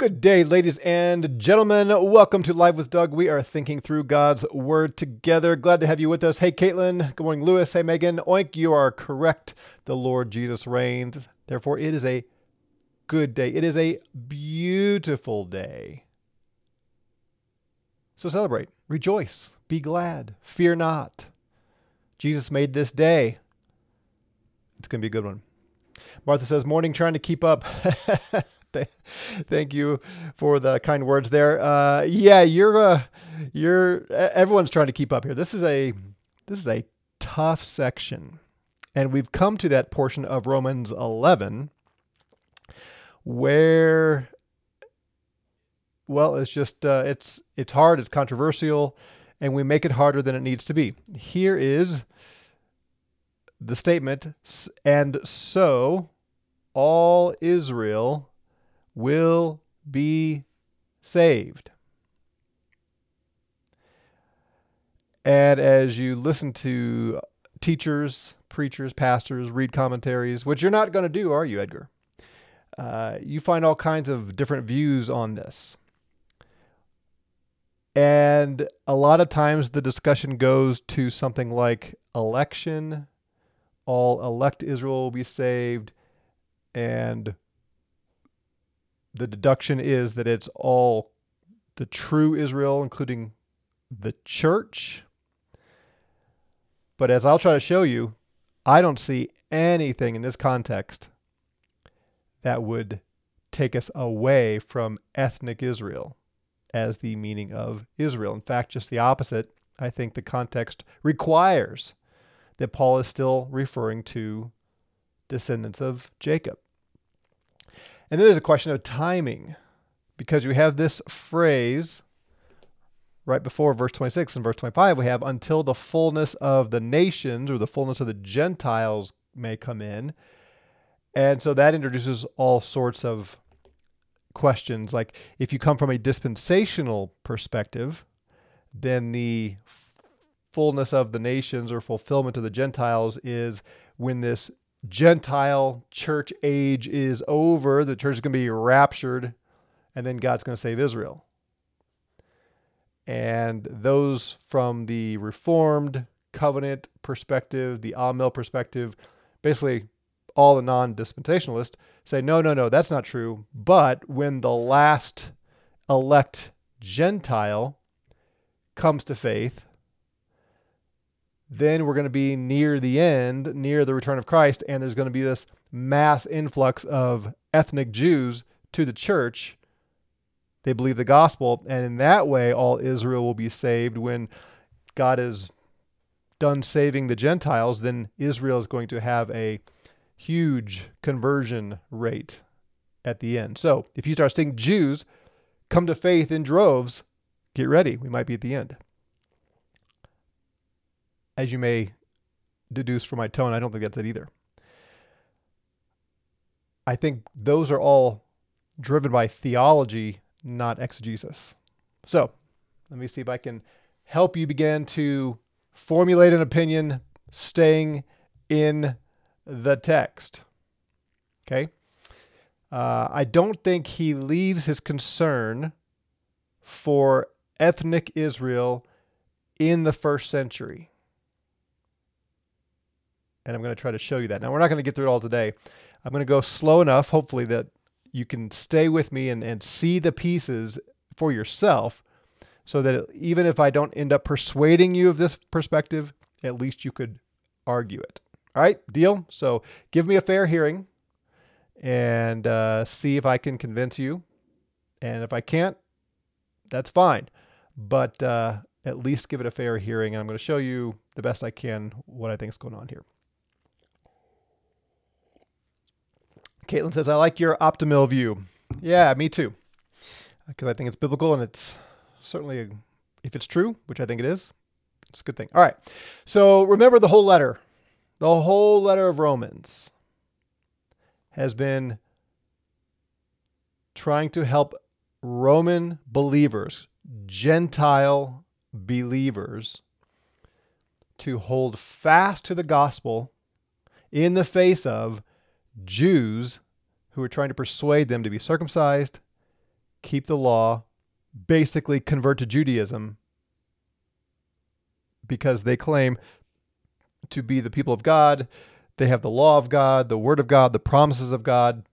Good day, ladies and gentlemen. Welcome to Live with Doug. We are thinking through God's Word together. Glad to have you with us. Hey, Caitlin. Good morning, Lewis. Hey, Megan. Oink, you are correct. The Lord Jesus reigns. Therefore, it is a good day. It is a beautiful day. So celebrate, rejoice, be glad, fear not. Jesus made this day. It's going to be a good one. Martha says, Morning, trying to keep up. Thank you for the kind words there. Uh, yeah, you're uh, you're everyone's trying to keep up here. This is a this is a tough section, and we've come to that portion of Romans 11 where well, it's just uh, it's it's hard, it's controversial, and we make it harder than it needs to be. Here is the statement, and so all Israel will be saved. And as you listen to teachers, preachers, pastors read commentaries, which you're not going to do, are you, Edgar? Uh, you find all kinds of different views on this. And a lot of times the discussion goes to something like election, all elect Israel will be saved, and the deduction is that it's all the true Israel, including the church. But as I'll try to show you, I don't see anything in this context that would take us away from ethnic Israel as the meaning of Israel. In fact, just the opposite. I think the context requires that Paul is still referring to descendants of Jacob. And then there's a question of timing because you have this phrase right before verse 26 and verse 25 we have until the fullness of the nations or the fullness of the Gentiles may come in. And so that introduces all sorts of questions like if you come from a dispensational perspective, then the fullness of the nations or fulfillment of the Gentiles is when this Gentile church age is over. The church is going to be raptured, and then God's going to save Israel. And those from the Reformed covenant perspective, the Amill perspective, basically all the non dispensationalists say, no, no, no, that's not true. But when the last elect Gentile comes to faith, then we're going to be near the end, near the return of Christ, and there's going to be this mass influx of ethnic Jews to the church. They believe the gospel, and in that way, all Israel will be saved. When God is done saving the Gentiles, then Israel is going to have a huge conversion rate at the end. So if you start seeing Jews come to faith in droves, get ready. We might be at the end as you may deduce from my tone, I don't think that's it either. I think those are all driven by theology, not exegesis. So let me see if I can help you begin to formulate an opinion staying in the text. Okay? Uh, I don't think he leaves his concern for ethnic Israel in the first century and I'm going to try to show you that. Now, we're not going to get through it all today. I'm going to go slow enough, hopefully, that you can stay with me and, and see the pieces for yourself so that even if I don't end up persuading you of this perspective, at least you could argue it. All right, deal? So give me a fair hearing and uh, see if I can convince you. And if I can't, that's fine. But uh, at least give it a fair hearing. And I'm going to show you the best I can what I think is going on here. Caitlin says, I like your optimal view. Yeah, me too. Because I think it's biblical and it's certainly, a, if it's true, which I think it is, it's a good thing. All right. So remember the whole letter. The whole letter of Romans has been trying to help Roman believers, Gentile believers, to hold fast to the gospel in the face of Jews who were trying to persuade them to be circumcised keep the law, basically convert to Judaism because they claim to be the people of God. They have the law of God, the word of God, the promises of God.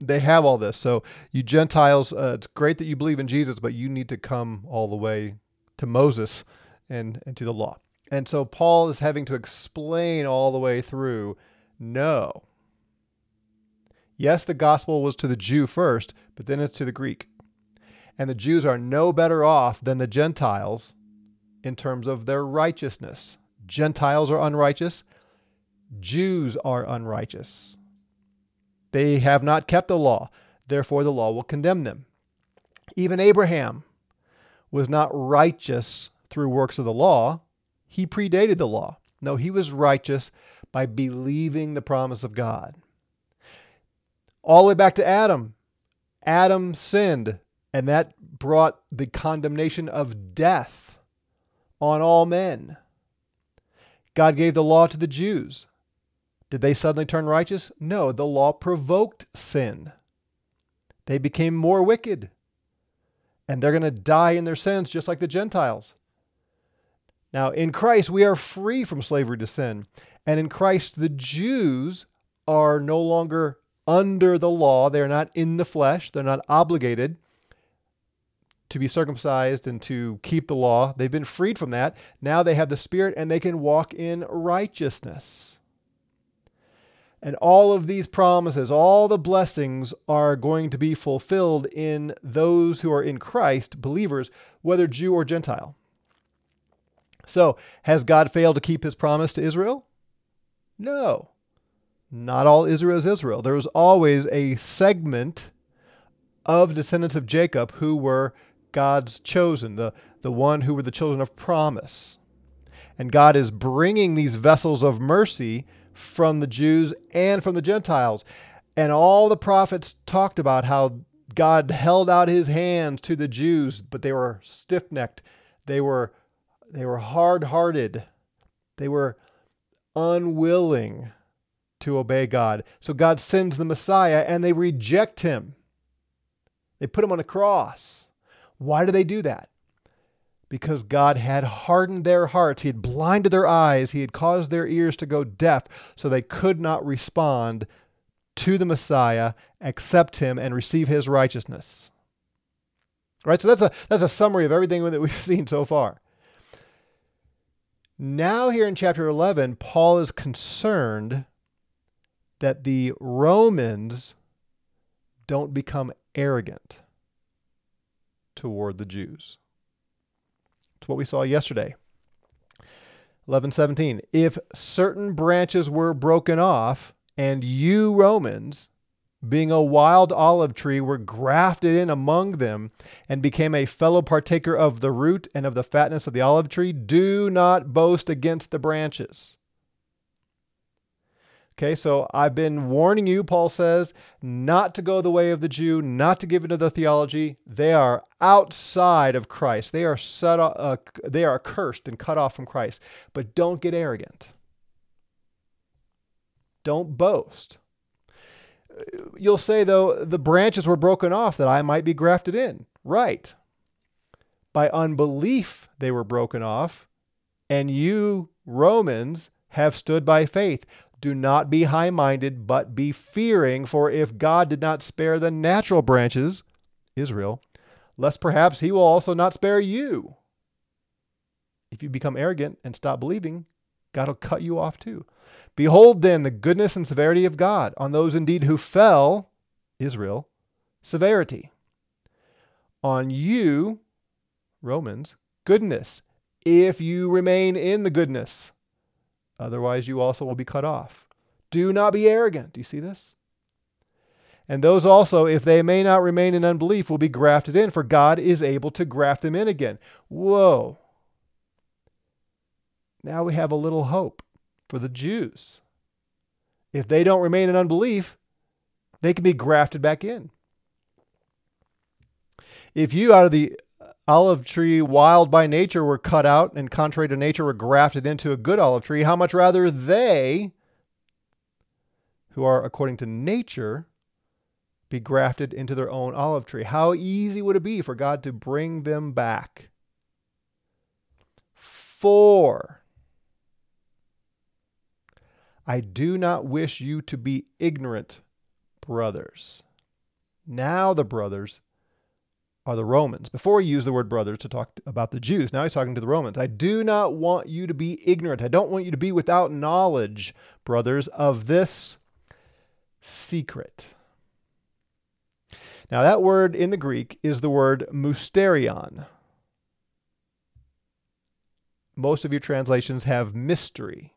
They have all this. So, you Gentiles, uh, it's great that you believe in Jesus, but you need to come all the way to Moses and, and to the law. And so, Paul is having to explain all the way through no. Yes, the gospel was to the Jew first, but then it's to the Greek. And the Jews are no better off than the Gentiles in terms of their righteousness. Gentiles are unrighteous, Jews are unrighteous. They have not kept the law, therefore, the law will condemn them. Even Abraham was not righteous through works of the law, he predated the law. No, he was righteous by believing the promise of God. All the way back to Adam. Adam sinned, and that brought the condemnation of death on all men. God gave the law to the Jews. Did they suddenly turn righteous? No, the law provoked sin. They became more wicked. And they're going to die in their sins just like the Gentiles. Now, in Christ, we are free from slavery to sin. And in Christ, the Jews are no longer under the law. They're not in the flesh. They're not obligated to be circumcised and to keep the law. They've been freed from that. Now they have the Spirit and they can walk in righteousness. And all of these promises, all the blessings are going to be fulfilled in those who are in Christ, believers, whether Jew or Gentile. So, has God failed to keep his promise to Israel? No. Not all Israel is Israel. There was always a segment of descendants of Jacob who were God's chosen, the, the one who were the children of promise. And God is bringing these vessels of mercy from the Jews and from the Gentiles. And all the prophets talked about how God held out his hands to the Jews, but they were stiff necked. They were, they were hard hearted. They were unwilling to obey God. So God sends the Messiah and they reject him. They put him on a cross. Why do they do that? Because God had hardened their hearts. He had blinded their eyes. He had caused their ears to go deaf so they could not respond to the Messiah, accept him, and receive his righteousness. Right? So that's a, that's a summary of everything that we've seen so far. Now, here in chapter 11, Paul is concerned that the Romans don't become arrogant toward the Jews. It's what we saw yesterday. 11:17 If certain branches were broken off and you Romans being a wild olive tree were grafted in among them and became a fellow partaker of the root and of the fatness of the olive tree do not boast against the branches Okay, so I've been warning you, Paul says, not to go the way of the Jew, not to give into the theology. They are outside of Christ. They are set, uh, they are cursed and cut off from Christ. But don't get arrogant. Don't boast. You'll say, though, the branches were broken off that I might be grafted in. Right. By unbelief, they were broken off, and you, Romans, have stood by faith. Do not be high minded, but be fearing, for if God did not spare the natural branches, Israel, lest perhaps he will also not spare you. If you become arrogant and stop believing, God will cut you off too. Behold then the goodness and severity of God on those indeed who fell, Israel, severity. On you, Romans, goodness, if you remain in the goodness. Otherwise, you also will be cut off. Do not be arrogant. Do you see this? And those also, if they may not remain in unbelief, will be grafted in, for God is able to graft them in again. Whoa. Now we have a little hope for the Jews. If they don't remain in unbelief, they can be grafted back in. If you, out of the olive tree, wild by nature, were cut out and contrary to nature were grafted into a good olive tree, how much rather they, who are according to nature, be grafted into their own olive tree. How easy would it be for God to bring them back? For I do not wish you to be ignorant, brothers. Now the brothers are the Romans. Before he used the word brothers to talk about the Jews, now he's talking to the Romans. I do not want you to be ignorant. I don't want you to be without knowledge, brothers, of this secret. Now, that word in the Greek is the word mysterion. Most of your translations have mystery.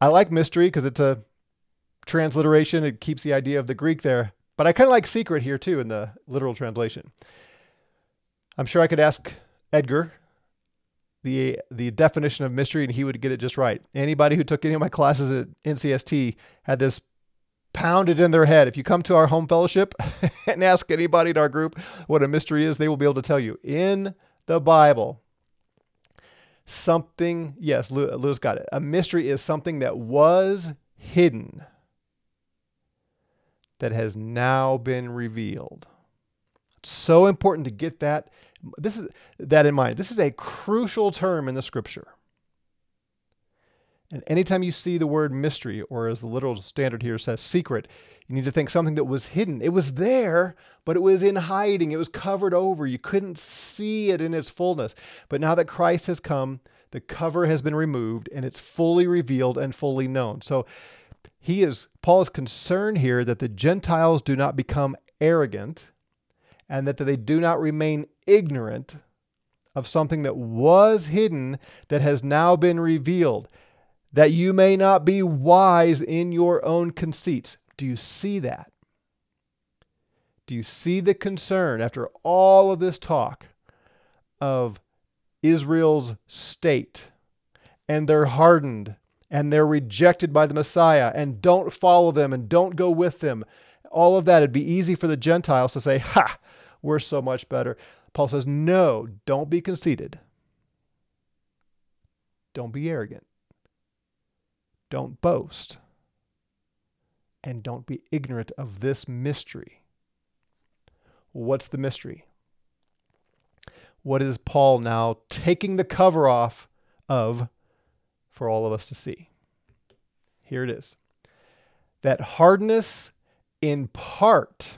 I like mystery because it's a transliteration. It keeps the idea of the Greek there. But I kind of like secret here too in the literal translation. I'm sure I could ask Edgar the the definition of mystery and he would get it just right. Anybody who took any of my classes at NCST had this pounded in their head. If you come to our home fellowship and ask anybody in our group what a mystery is, they will be able to tell you. In the Bible, something, yes, Lewis got it. A mystery is something that was hidden that has now been revealed. It's so important to get that this is that in mind. This is a crucial term in the scripture. And anytime you see the word mystery, or as the literal standard here says, secret, you need to think something that was hidden. It was there, but it was in hiding. It was covered over. You couldn't see it in its fullness. But now that Christ has come, the cover has been removed and it's fully revealed and fully known. So he is Paul is concerned here that the Gentiles do not become arrogant and that they do not remain ignorant of something that was hidden that has now been revealed, that you may not be wise in your own conceits. Do you see that? Do you see the concern after all of this talk of Israel's state and they're hardened and they're rejected by the Messiah and don't follow them and don't go with them. All of that, it'd be easy for the Gentiles to say, Ha, we're so much better. Paul says, No, don't be conceited. Don't be arrogant. Don't boast. And don't be ignorant of this mystery. What's the mystery? What is Paul now taking the cover off of for all of us to see. Here it is. That hardness in part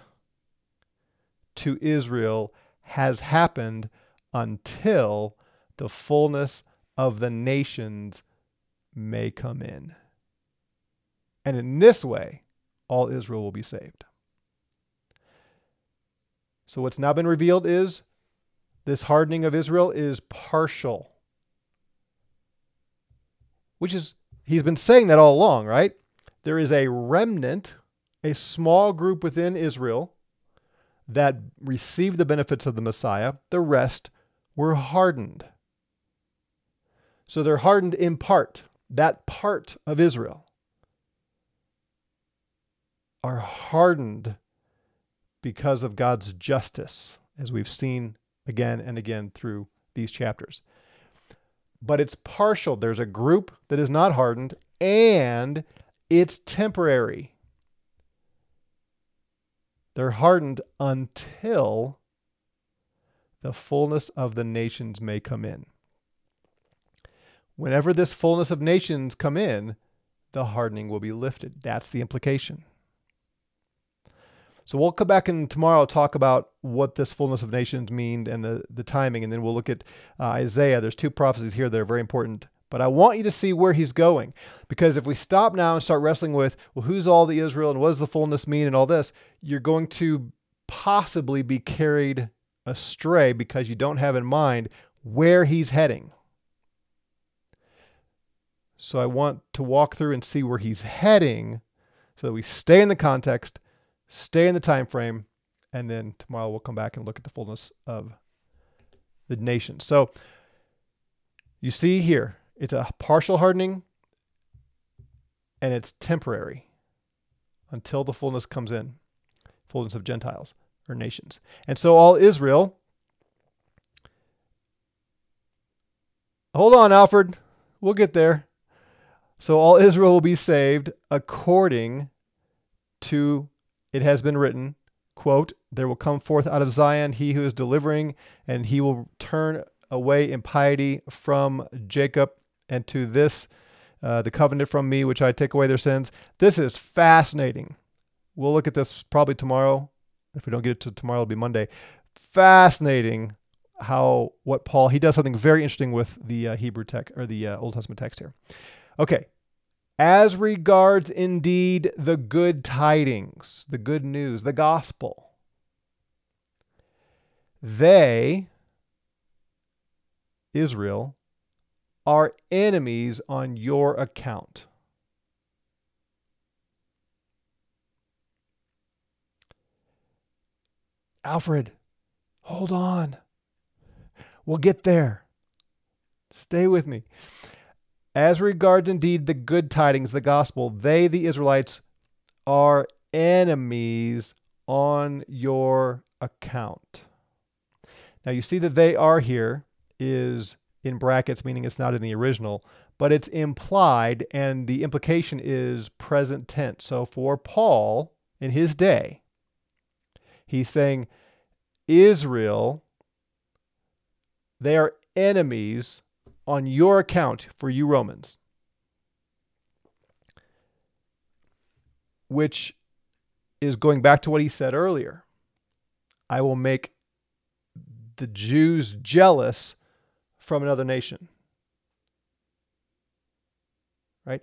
to Israel has happened until the fullness of the nations may come in. And in this way, all Israel will be saved. So, what's now been revealed is this hardening of Israel is partial which is, he's been saying that all along, right? There is a remnant, a small group within Israel that received the benefits of the Messiah. The rest were hardened. So they're hardened in part. That part of Israel are hardened because of God's justice, as we've seen again and again through these chapters but it's partial. There's a group that is not hardened and it's temporary. They're hardened until the fullness of the nations may come in. Whenever this fullness of nations come in, the hardening will be lifted. That's the implication. So we'll come back and tomorrow talk about what this fullness of nations mean and the, the timing, and then we'll look at uh, Isaiah. There's two prophecies here that are very important. But I want you to see where he's going. Because if we stop now and start wrestling with, well, who's all the Israel and what does the fullness mean and all this, you're going to possibly be carried astray because you don't have in mind where he's heading. So I want to walk through and see where he's heading so that we stay in the context stay in the time frame, and then tomorrow we'll come back and look at the fullness of the nation. So you see here, it's a partial hardening and it's temporary until the fullness comes in, fullness of Gentiles or nations. And so all Israel, hold on, Alfred, we'll get there. So all Israel will be saved according to it has been written, quote, There will come forth out of Zion he who is delivering, and he will turn away impiety from Jacob, and to this uh, the covenant from me, which I take away their sins. This is fascinating. We'll look at this probably tomorrow. If we don't get it to tomorrow, it'll be Monday. Fascinating how what Paul he does something very interesting with the uh, Hebrew text or the uh, Old Testament text here. Okay, as regards indeed the good tidings, the good news, the gospel, they, Israel, are enemies on your account. Alfred, hold on. We'll get there. Stay with me. As regards indeed the good tidings, the gospel, they, the Israelites, are enemies on your account. Now you see that they are here is in brackets, meaning it's not in the original, but it's implied, and the implication is present tense. So for Paul in his day, he's saying, Israel, they are enemies on your account for you Romans, which is going back to what he said earlier. I will make the Jews jealous from another nation. Right?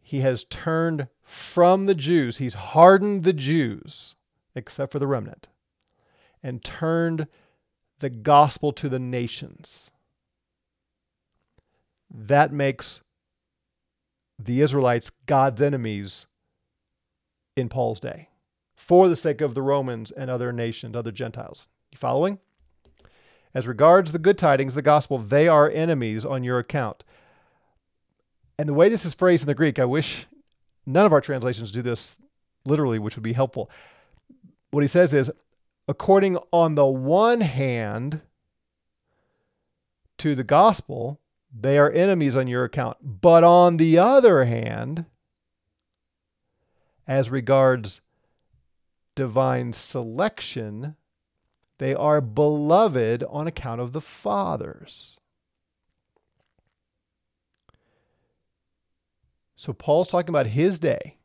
He has turned from the Jews, he's hardened the Jews, except for the remnant, and turned the gospel to the nations that makes the Israelites God's enemies in Paul's day for the sake of the Romans and other nations, other Gentiles. You following? As regards the good tidings, the gospel, they are enemies on your account. And the way this is phrased in the Greek, I wish none of our translations do this literally, which would be helpful. What he says is, according on the one hand to the gospel, they are enemies on your account. But on the other hand, as regards divine selection, they are beloved on account of the fathers. So Paul's talking about his day.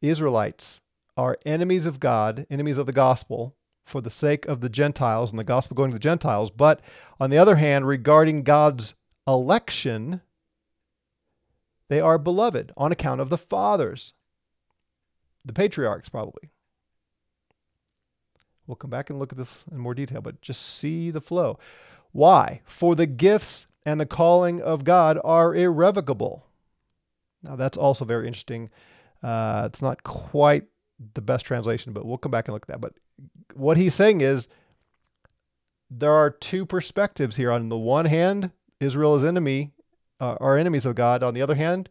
Israelites are enemies of God, enemies of the gospel, for the sake of the Gentiles and the gospel going to the Gentiles. But on the other hand, regarding God's election, they are beloved on account of the fathers, the patriarchs, probably. We'll come back and look at this in more detail, but just see the flow. Why? For the gifts and the calling of God are irrevocable. Now, that's also very interesting. Uh, it's not quite the best translation, but we'll come back and look at that. But what he's saying is there are two perspectives here. On the one hand, Israel is enemy, uh, are enemies of God. On the other hand,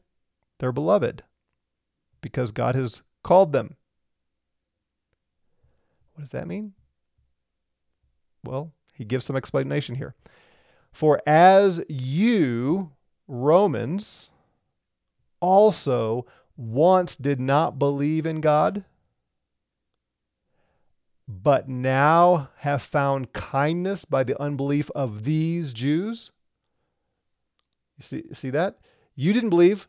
they're beloved because God has called them. What does that mean? Well, he gives some explanation here. For as you, Romans, also once did not believe in God, but now have found kindness by the unbelief of these Jews. You see, see that? You didn't believe,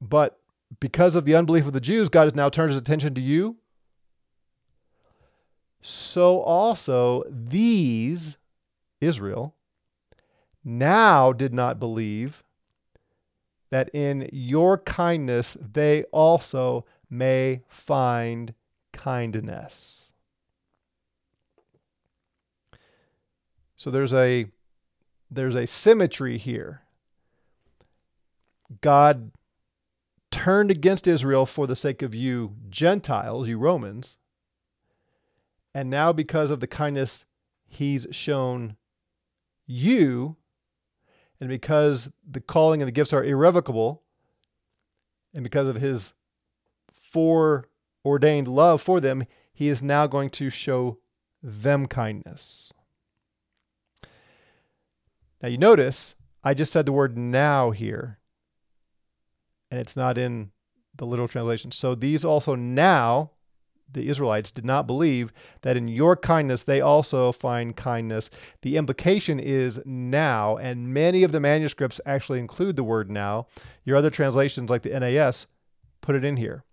but because of the unbelief of the Jews, God has now turned his attention to you. So also these, Israel, now did not believe that in your kindness they also may find kindness. So there's a there's a symmetry here. God turned against Israel for the sake of you Gentiles, you Romans. And now because of the kindness he's shown you and because the calling and the gifts are irrevocable and because of his foreordained love for them, he is now going to show them kindness. Now you notice I just said the word now here, and it's not in the literal translation. So these also now, the Israelites did not believe that in your kindness they also find kindness. The implication is now, and many of the manuscripts actually include the word now. Your other translations, like the NAS, put it in here.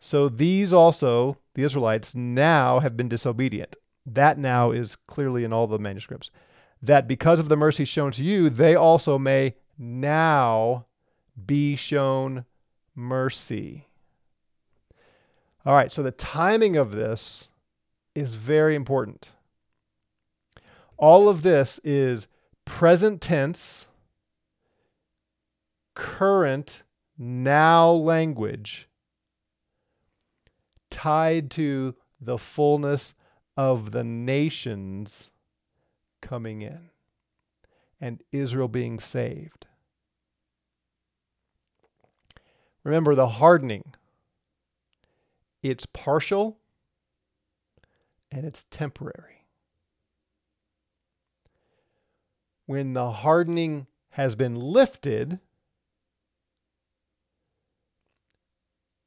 So these also, the Israelites, now have been disobedient. That now is clearly in all the manuscripts. That because of the mercy shown to you, they also may now be shown mercy. All right, so the timing of this is very important. All of this is present tense, current, now language tied to the fullness of the nations coming in and Israel being saved. Remember the hardening. It's partial and it's temporary. When the hardening has been lifted,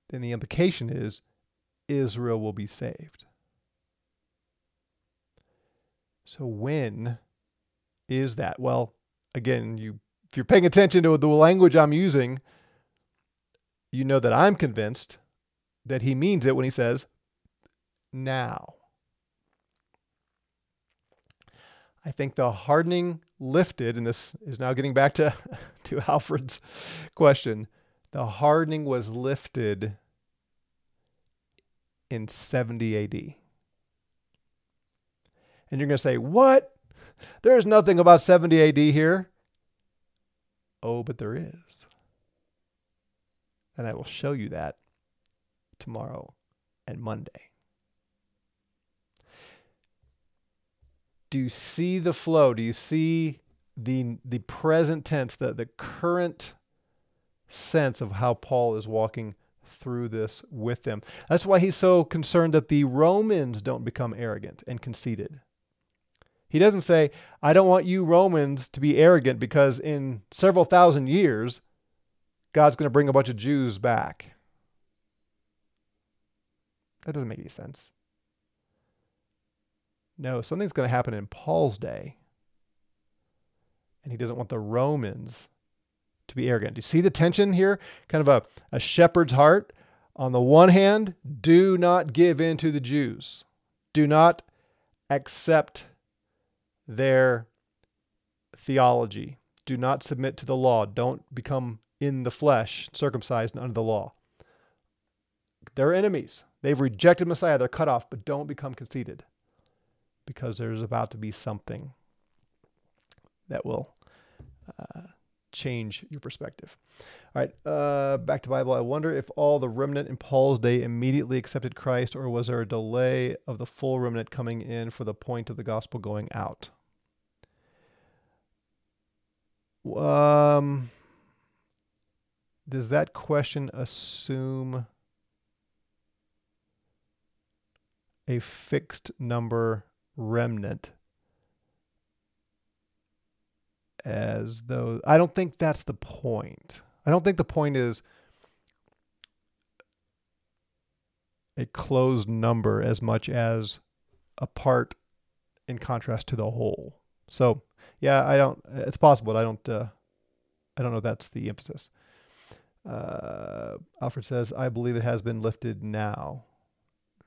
then the implication is Israel will be saved. So when is that? Well, again, you if you're paying attention to the language I'm using, you know that I'm convinced that he means it when he says now. I think the hardening lifted, and this is now getting back to, to Alfred's question. The hardening was lifted in 70 AD. And you're going to say, What? There's nothing about 70 AD here. Oh, but there is. And I will show you that tomorrow and Monday. Do you see the flow? Do you see the the present tense, the, the current sense of how Paul is walking through this with them? That's why he's so concerned that the Romans don't become arrogant and conceited. He doesn't say, I don't want you Romans to be arrogant because in several thousand years, God's going to bring a bunch of Jews back. That doesn't make any sense. No, something's going to happen in Paul's day. And he doesn't want the Romans to be arrogant. Do you see the tension here? Kind of a, a shepherd's heart. On the one hand, do not give in to the Jews, do not accept their theology, do not submit to the law, don't become in the flesh, circumcised under the law. They're enemies. They've rejected Messiah. They're cut off, but don't become conceited because there's about to be something that will change your perspective. All right, uh, back to Bible. I wonder if all the remnant in Paul's day immediately accepted Christ, or was there a delay of the full remnant coming in for the point of the gospel going out? Um, does that question assume a fixed number remnant as though I don't think that's the point. I don't think the point is a closed number as much as a part in contrast to the whole. So, yeah, I don't it's possible, but I don't uh, I don't know that's the emphasis. Uh, Alfred says, "I believe it has been lifted now."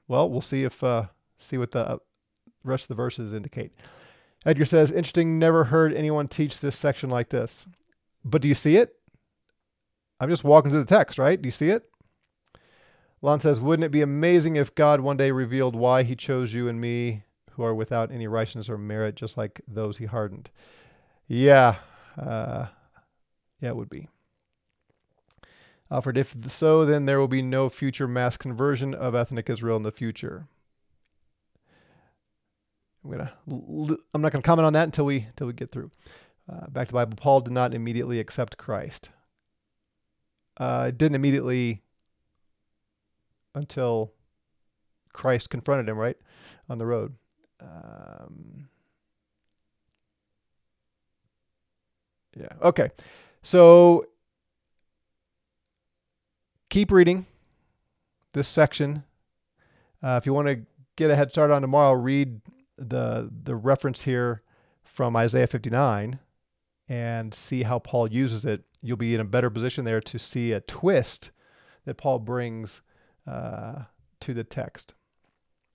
Well, we'll see if uh, see what the rest of the verses indicate. Edgar says, "Interesting. Never heard anyone teach this section like this." But do you see it? I'm just walking through the text, right? Do you see it? Lon says, "Wouldn't it be amazing if God one day revealed why He chose you and me, who are without any righteousness or merit, just like those He hardened?" Yeah, uh, yeah, it would be. Alfred, if so, then there will be no future mass conversion of ethnic Israel in the future. I'm gonna. I'm not gonna comment on that until we until we get through. Uh, back to the Bible. Paul did not immediately accept Christ. Uh, didn't immediately until Christ confronted him right on the road. Um, yeah. Okay. So keep reading this section. Uh, if you want to get a head start on tomorrow, read the the reference here from Isaiah 59 and see how Paul uses it. You'll be in a better position there to see a twist that Paul brings uh, to the text.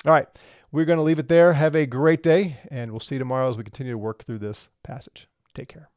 All right, we're going to leave it there. Have a great day, and we'll see you tomorrow as we continue to work through this passage. Take care.